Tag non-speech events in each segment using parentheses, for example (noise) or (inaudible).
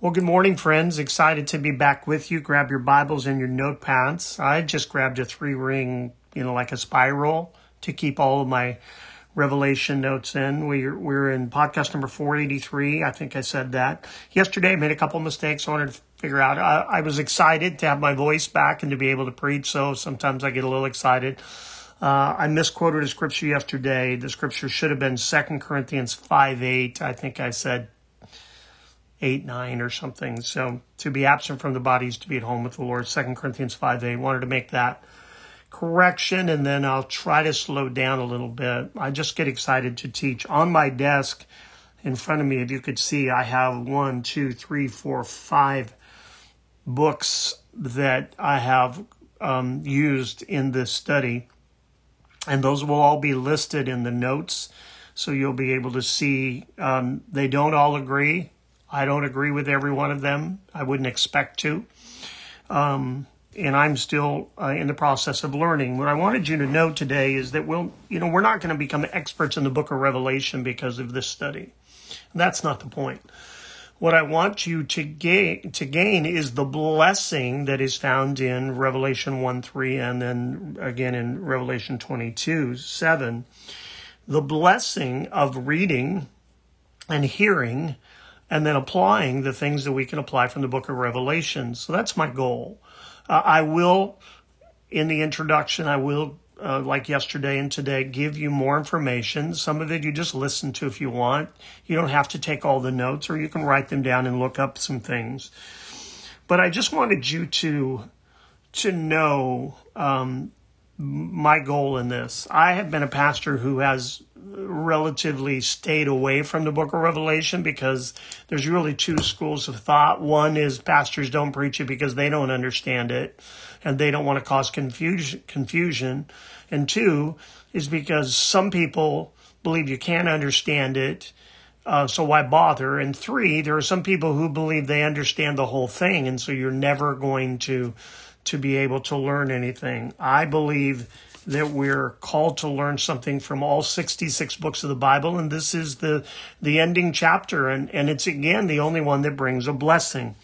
Well, good morning, friends. Excited to be back with you. Grab your Bibles and your notepads. I just grabbed a three ring, you know, like a spiral to keep all of my Revelation notes in. We're, we're in podcast number 483. I think I said that. Yesterday, I made a couple mistakes. I wanted to figure out. I, I was excited to have my voice back and to be able to preach, so sometimes I get a little excited. Uh, I misquoted a scripture yesterday. The scripture should have been 2 Corinthians 5 8. I think I said 8 9 or something. So to be absent from the body is to be at home with the Lord. 2 Corinthians 5 8. Wanted to make that correction and then I'll try to slow down a little bit. I just get excited to teach. On my desk in front of me, if you could see, I have one, two, three, four, five books that I have um, used in this study. And those will all be listed in the notes. So you'll be able to see um, they don't all agree. I don't agree with every one of them. I wouldn't expect to. Um, and I'm still uh, in the process of learning. What I wanted you to know today is that we'll, you know, we're not going to become experts in the book of Revelation because of this study. That's not the point. What I want you to gain, to gain is the blessing that is found in Revelation 1 3 and then again in Revelation 22 7. The blessing of reading and hearing and then applying the things that we can apply from the book of Revelation. So that's my goal. Uh, I will, in the introduction, I will, uh, like yesterday and today, give you more information. Some of it you just listen to if you want. You don't have to take all the notes, or you can write them down and look up some things. But I just wanted you to to know um, my goal in this. I have been a pastor who has relatively stayed away from the book of Revelation because there's really two schools of thought. One is pastors don't preach it because they don't understand it and they don't want to cause confusion, confusion. And two is because some people believe you can't understand it. Uh, so why bother? And three, there are some people who believe they understand the whole thing. And so you're never going to, to be able to learn anything. I believe that we're called to learn something from all 66 books of the Bible, and this is the, the ending chapter, and, and it's again the only one that brings a blessing.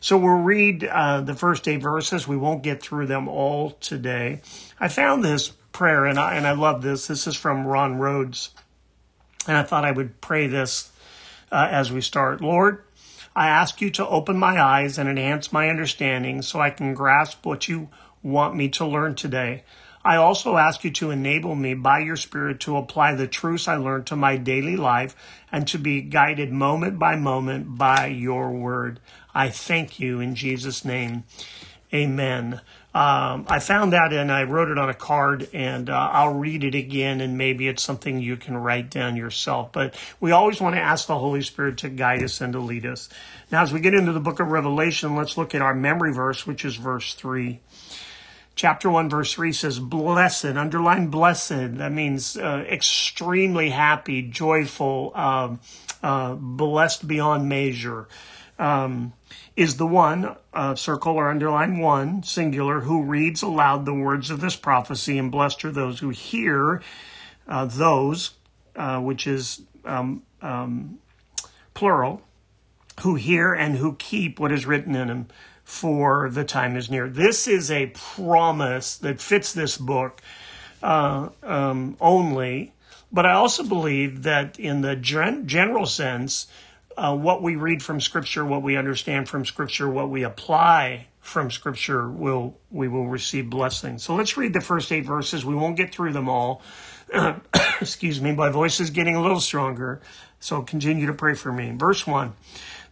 So we'll read uh, the first eight verses. We won't get through them all today. I found this prayer, and I, and I love this. This is from Ron Rhodes, and I thought I would pray this uh, as we start. Lord, I ask you to open my eyes and enhance my understanding so I can grasp what you want me to learn today. I also ask you to enable me by your Spirit to apply the truths I learned to my daily life and to be guided moment by moment by your word. I thank you in Jesus' name. Amen. Um, I found that and I wrote it on a card and uh, I'll read it again and maybe it's something you can write down yourself. But we always want to ask the Holy Spirit to guide us and to lead us. Now, as we get into the book of Revelation, let's look at our memory verse, which is verse 3 chapter 1 verse 3 says blessed underline blessed that means uh, extremely happy joyful uh, uh, blessed beyond measure. Um, is the one uh, circle or underline one singular who reads aloud the words of this prophecy and blessed are those who hear uh, those uh, which is um, um, plural who hear and who keep what is written in them for the time is near. This is a promise that fits this book uh, um, only, but I also believe that in the gen- general sense, uh, what we read from Scripture, what we understand from Scripture, what we apply from Scripture, will we will receive blessing. So let's read the first eight verses. We won't get through them all. (coughs) Excuse me, my voice is getting a little stronger, so continue to pray for me. Verse one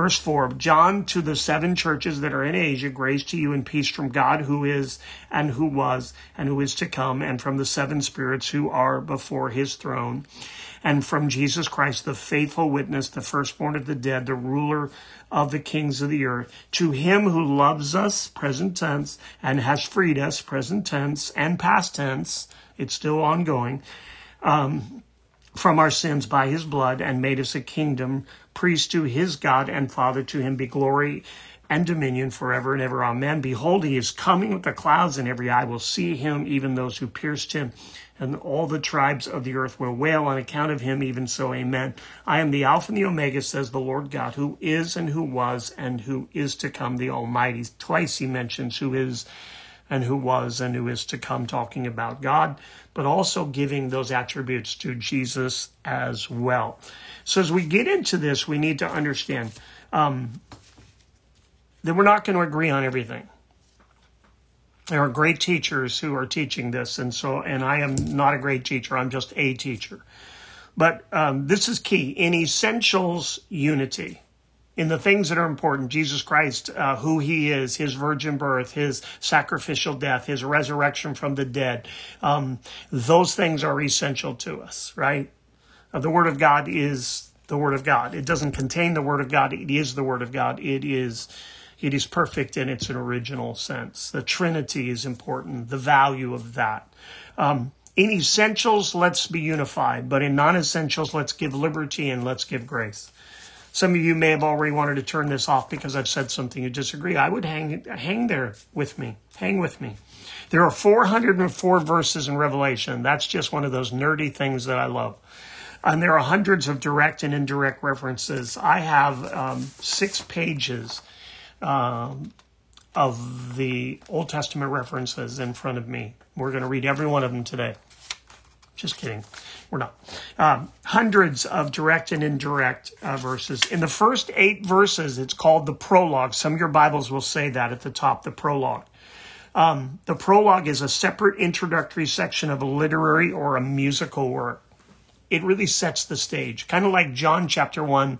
Verse 4 John to the seven churches that are in Asia, grace to you and peace from God who is and who was and who is to come, and from the seven spirits who are before his throne, and from Jesus Christ, the faithful witness, the firstborn of the dead, the ruler of the kings of the earth. To him who loves us, present tense, and has freed us, present tense, and past tense, it's still ongoing. Um, from our sins by his blood and made us a kingdom, priest to his God and Father. To him be glory and dominion forever and ever. Amen. Behold, he is coming with the clouds, and every eye will see him, even those who pierced him. And all the tribes of the earth will wail on account of him, even so. Amen. I am the Alpha and the Omega, says the Lord God, who is and who was and who is to come, the Almighty. Twice he mentions who is and who was and who is to come, talking about God, but also giving those attributes to Jesus as well. So as we get into this, we need to understand um, that we're not going to agree on everything. There are great teachers who are teaching this, and so and I am not a great teacher. I'm just a teacher. But um, this is key in essentials unity in the things that are important Jesus Christ, uh, who he is, his virgin birth, his sacrificial death, his resurrection from the dead. Um, those things are essential to us, right? Uh, the Word of God is the Word of God. It doesn't contain the Word of God, it is the Word of God. It is. It is perfect in its original sense. The Trinity is important, the value of that. Um, in essentials, let's be unified, but in non essentials, let's give liberty and let's give grace. Some of you may have already wanted to turn this off because I've said something you disagree. I would hang hang there with me. Hang with me. There are 404 verses in Revelation. That's just one of those nerdy things that I love. And there are hundreds of direct and indirect references. I have um, six pages um, of the Old Testament references in front of me. We're going to read every one of them today. Just kidding. We're not. Um, hundreds of direct and indirect uh, verses. In the first eight verses, it's called the prologue. Some of your Bibles will say that at the top, the prologue. Um, the prologue is a separate introductory section of a literary or a musical work. It really sets the stage, kind of like John chapter 1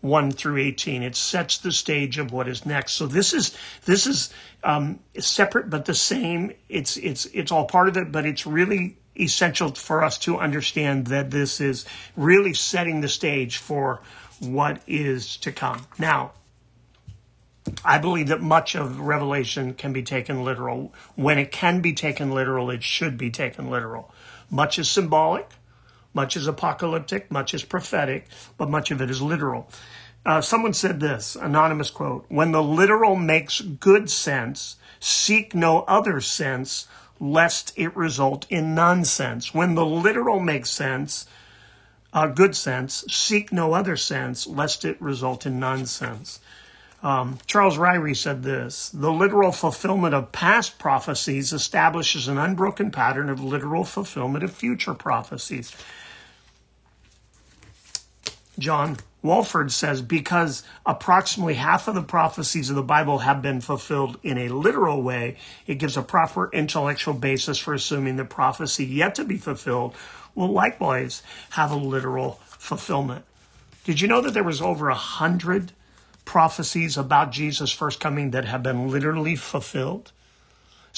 1 through 18. It sets the stage of what is next. So this is this is um, separate but the same. It's it's it's all part of it, but it's really essential for us to understand that this is really setting the stage for what is to come. Now, I believe that much of Revelation can be taken literal. When it can be taken literal, it should be taken literal. Much is symbolic, much is apocalyptic, much is prophetic, but much of it is literal. Uh, someone said this anonymous quote When the literal makes good sense, seek no other sense lest it result in nonsense. When the literal makes sense, uh, good sense, seek no other sense, lest it result in nonsense. Um, Charles Ryrie said this The literal fulfillment of past prophecies establishes an unbroken pattern of literal fulfillment of future prophecies. John Walvoord says because approximately half of the prophecies of the Bible have been fulfilled in a literal way, it gives a proper intellectual basis for assuming the prophecy yet to be fulfilled will likewise have a literal fulfillment. Did you know that there was over a hundred prophecies about Jesus' first coming that have been literally fulfilled?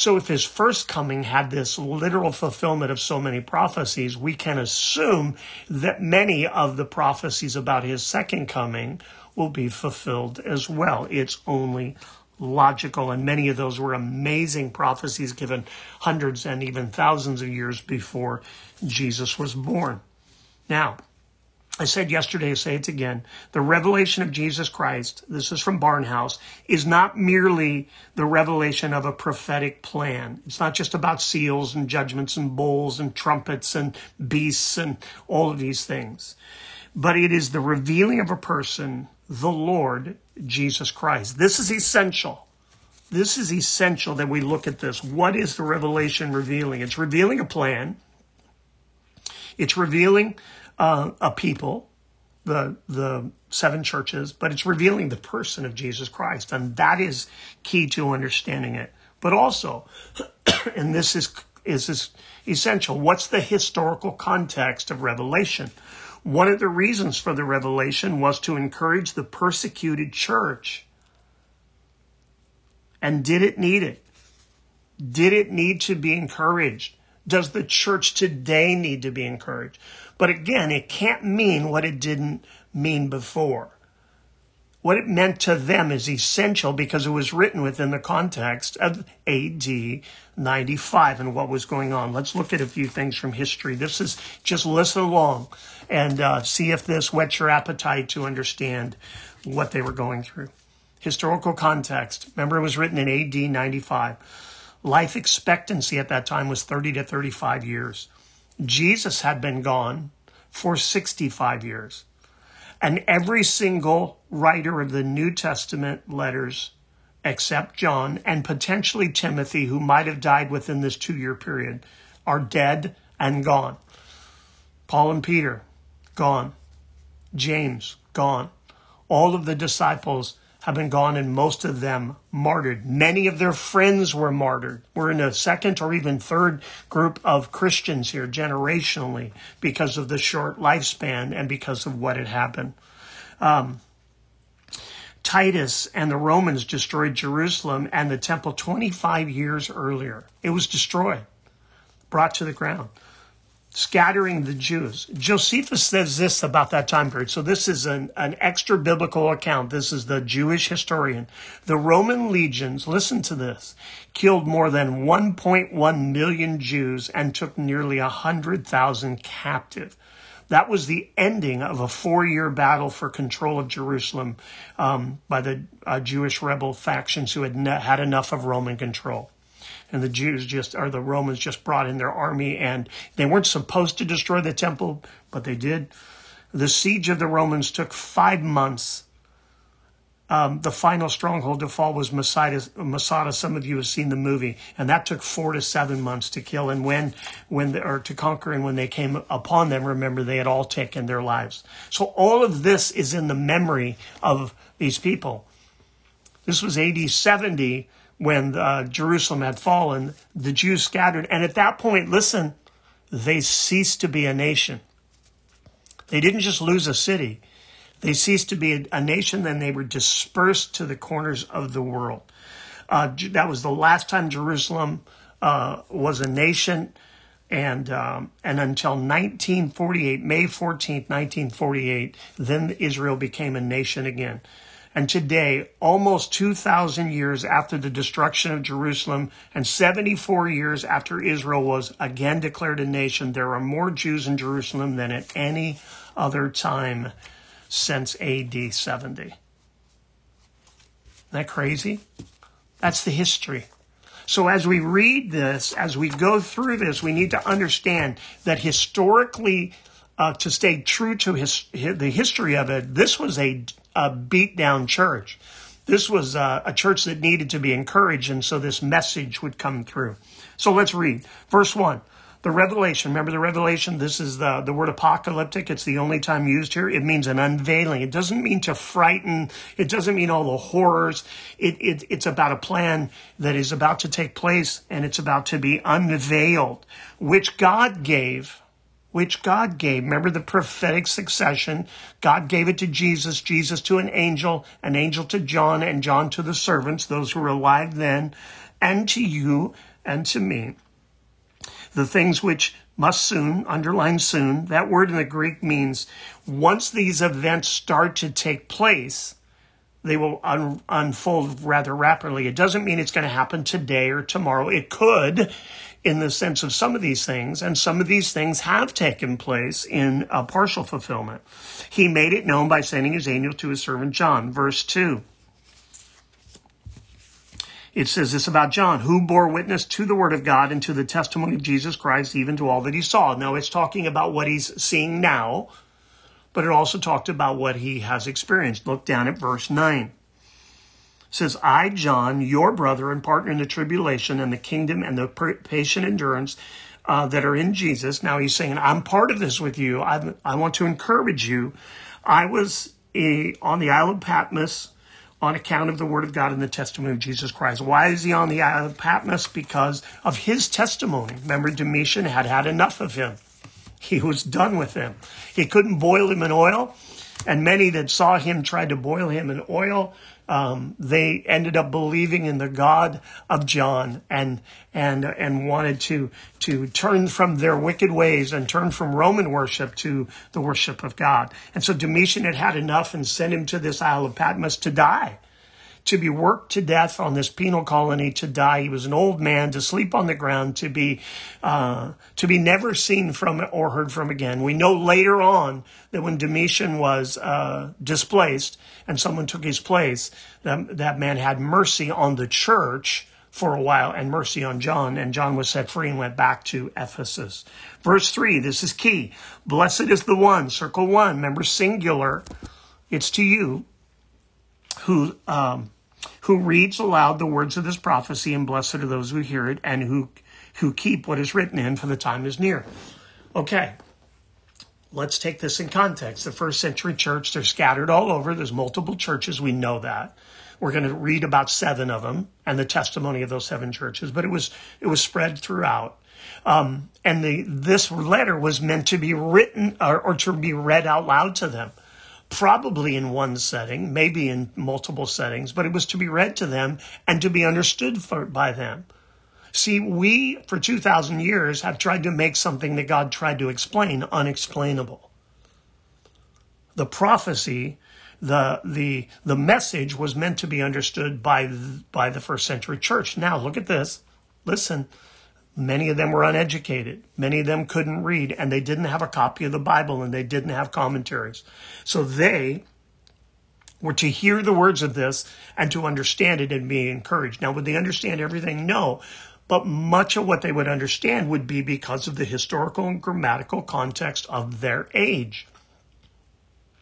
So if his first coming had this literal fulfillment of so many prophecies, we can assume that many of the prophecies about his second coming will be fulfilled as well. It's only logical. And many of those were amazing prophecies given hundreds and even thousands of years before Jesus was born. Now, I said yesterday, I say it again. The revelation of Jesus Christ, this is from Barnhouse, is not merely the revelation of a prophetic plan. It's not just about seals and judgments and bowls and trumpets and beasts and all of these things. But it is the revealing of a person, the Lord Jesus Christ. This is essential. This is essential that we look at this. What is the revelation revealing? It's revealing a plan. It's revealing uh, a people, the the seven churches, but it's revealing the person of Jesus Christ, and that is key to understanding it. But also, (clears throat) and this is is, is essential. What's the historical context of Revelation? One of the reasons for the revelation was to encourage the persecuted church. And did it need it? Did it need to be encouraged? Does the church today need to be encouraged? But again, it can't mean what it didn't mean before. What it meant to them is essential because it was written within the context of AD 95 and what was going on. Let's look at a few things from history. This is just listen along and uh, see if this whets your appetite to understand what they were going through. Historical context. Remember, it was written in AD 95. Life expectancy at that time was 30 to 35 years. Jesus had been gone for 65 years. And every single writer of the New Testament letters, except John and potentially Timothy, who might have died within this two year period, are dead and gone. Paul and Peter, gone. James, gone. All of the disciples have been gone and most of them martyred. Many of their friends were martyred. We're in a second or even third group of Christians here generationally because of the short lifespan and because of what had happened. Um, Titus and the Romans destroyed Jerusalem and the temple 25 years earlier. It was destroyed, brought to the ground scattering the Jews. Josephus says this about that time period. So this is an, an extra biblical account. This is the Jewish historian. The Roman legions, listen to this, killed more than 1.1 million Jews and took nearly 100,000 captive. That was the ending of a four year battle for control of Jerusalem um, by the uh, Jewish rebel factions who had ne- had enough of Roman control and the Jews just, or the Romans just brought in their army and they weren't supposed to destroy the temple, but they did. The siege of the Romans took five months. Um, the final stronghold to fall was Masada, Masada. Some of you have seen the movie, and that took four to seven months to kill. And when, when, the, or to conquer, and when they came upon them, remember they had all taken their lives. So all of this is in the memory of these people. This was AD 70 when uh, Jerusalem had fallen, the Jews scattered. And at that point, listen, they ceased to be a nation. They didn't just lose a city, they ceased to be a, nation, then they were dispersed to the corners of the world. Uh, that was the last time Jerusalem uh, was a nation. And um, and until 1948, May 14th, 1948, then Israel became a nation again. And today, almost 2,000 years after the destruction of Jerusalem and 74 years after Israel was again declared a nation, there are more Jews in Jerusalem than at any other time since AD 70. Isn't that crazy? That's the history. So as we read this, as we go through this, we need to understand that historically, uh, to stay true to his, the history of it, this was a a beat down church. This was uh, a church that needed to be encouraged, and so this message would come through. So let's read. Verse 1. The revelation, remember the revelation? This is the, the word apocalyptic. It's the only time used here. It means an unveiling. It doesn't mean to frighten. It doesn't mean all the horrors. It, it, it's about a plan that is about to take place and it's about to be unveiled, which God gave which God gave. Remember the prophetic succession. God gave it to Jesus, Jesus to an angel, an angel to John, and John to the servants, those who were alive then, and to you and to me. The things which must soon, underline soon, that word in the Greek means once these events start to take place, they will un- unfold rather rapidly. It doesn't mean it's going to happen today or tomorrow. It could in the sense of some of these things, and some of these things have taken place in a partial fulfillment. He made it known by sending his angel to his servant John. Verse 2. It says this about John, who bore witness to the word of God and to the testimony of Jesus Christ, even to all that he saw. Now, it's talking about what he's seeing now, but it also talked about what he has experienced. Look down at verse 9 says, I, John, your brother and partner in the tribulation and the kingdom and the patient endurance uh, that are in Jesus. Now he's saying, I'm part of this with you. I, I want to encourage you. I was a, on the Isle of Patmos on account of the word of God and the testimony of Jesus Christ. Why is he on the Isle of Patmos? Because of his testimony. Remember, Domitian had had enough of him. He was done with him. He couldn't boil him in oil. And many that saw him tried to boil him in oil. Um, they ended up believing in the God of John and and and wanted to to turn from their wicked ways and turn from Roman worship to the worship of God. And so Domitian had had enough and sent him to this Isle of Patmos to die to be worked to death on this penal colony to die. He was an old man to sleep on the ground, to be uh, to be never seen from or heard from again. We know later on that when Domitian was uh, displaced and someone took his place, that, that man had mercy on the church for a while and mercy on John, and John was set free and went back to Ephesus. Verse 3, this is key. Blessed is the one, circle one, remember singular, it's to you, who um, who reads aloud the words of this prophecy, and blessed are those who hear it and who who keep what is written in, for the time is near. Okay, let's take this in context. The first century church, they're scattered all over. There's multiple churches. We know that. We're going to read about seven of them and the testimony of those seven churches, but it was it was spread throughout. Um, and the this letter was meant to be written or, or to be read out loud to them probably in one setting, maybe in multiple settings, but it was to be read to them and to be understood for, by them. See, we, for 2,000 years, have tried to make something that God tried to explain unexplainable. The prophecy, the, the, the message was meant to be understood by, by the first century church. Now, look at this. Listen. Many of them were uneducated. Many of them couldn't read and they didn't have a copy of the Bible and they didn't have commentaries. So they were to hear the words of this and to understand it and be encouraged. Now, would they understand everything? No. But much of what they would understand would be because of the historical and grammatical context of their age.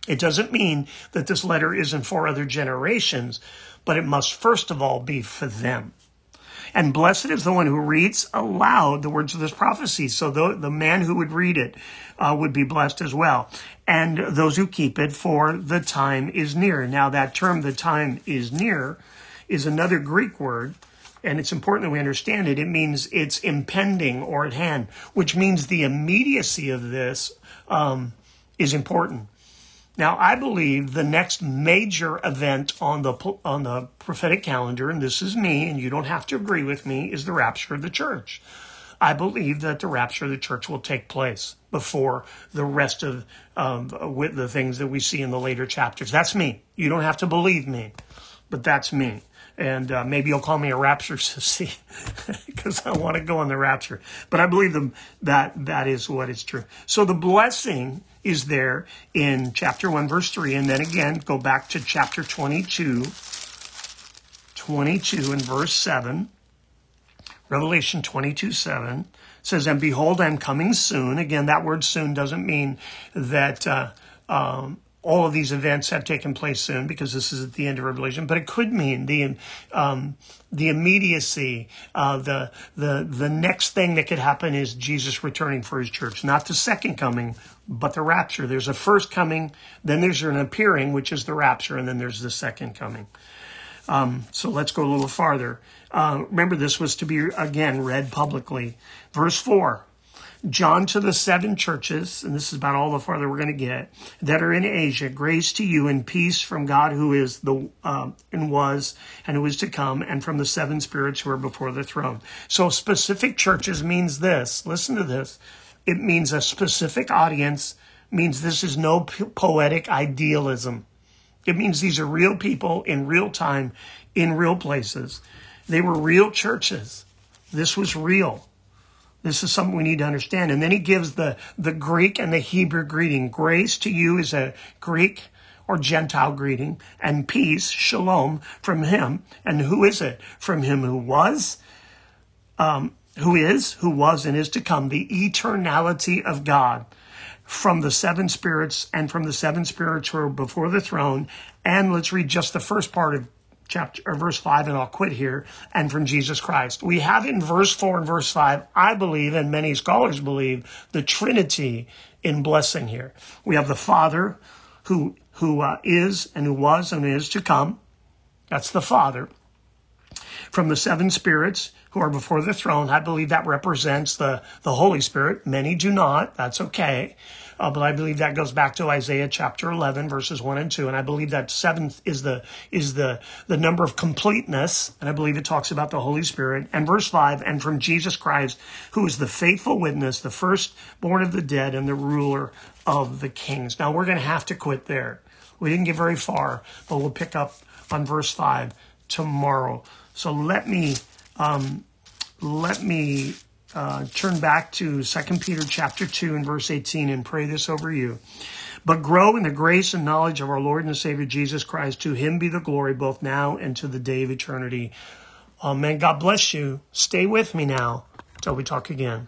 It doesn't mean that this letter isn't for other generations, but it must first of all be for them. And blessed is the one who reads aloud the words of this prophecy. So the, the man who would read it uh, would be blessed as well. And those who keep it, for the time is near. Now, that term, the time is near, is another Greek word. And it's important that we understand it. It means it's impending or at hand, which means the immediacy of this um, is important. Now, I believe the next major event on the on the prophetic calendar, and this is me, and you don't have to agree with me, is the rapture of the church. I believe that the rapture of the church will take place before the rest of um, the things that we see in the later chapters. That's me. You don't have to believe me, but that's me and uh, maybe you'll call me a rapture (laughs) sissy because I want to go on the rapture. But I believe them that that is what is true. So the blessing is there in chapter 1, verse 3. And then again, go back to chapter 22, 22 and verse 7. Revelation 22, 7 says, And behold, I'm coming soon. Again, that word soon doesn't mean that uh, um, all of these events have taken place soon because this is at the end of Revelation, but it could mean the um, the immediacy, uh, the the the next thing that could happen is Jesus returning for His church, not the second coming, but the rapture. There's a first coming, then there's an appearing, which is the rapture, and then there's the second coming. Um, so let's go a little farther. Uh, remember, this was to be again read publicly. Verse four. John to the seven churches, and this is about all the farther we're going to get, that are in Asia, grace to you and peace from God who is the uh, and was and who is to come, and from the seven spirits who are before the throne. So specific churches means this. Listen to this. It means a specific audience. Means this is no poetic idealism. It means these are real people in real time, in real places. They were real churches. This was real. This is something we need to understand. And then he gives the, the Greek and the Hebrew greeting. Grace to you is a Greek or Gentile greeting, and peace, shalom, from him. And who is it? From him who was, um, who is, who was, and is to come, the eternality of God from the seven spirits and from the seven spirits who are before the throne. And let's read just the first part of chapter or verse 5 and I'll quit here and from Jesus Christ. We have in verse 4 and verse 5 I believe and many scholars believe the trinity in blessing here. We have the Father who who uh, is and who was and is to come. That's the Father. from the seven spirits who are before the throne. I believe that represents the, the Holy Spirit. Many do not. That's okay. Uh, but I believe that goes back to Isaiah chapter 11, verses 1 and 2. And I believe that seventh is the, is the, the number of completeness. And I believe it talks about the Holy Spirit. And verse 5, and from Jesus Christ, who is the faithful witness, the firstborn of the dead, and the ruler of the kings. Now we're going to have to quit there. We didn't get very far, but we'll pick up on verse 5 tomorrow. So let me, um, let me uh, turn back to 2 Peter chapter 2 and verse 18 and pray this over you. But grow in the grace and knowledge of our Lord and Savior Jesus Christ. To him be the glory both now and to the day of eternity. Amen. God bless you. Stay with me now till we talk again.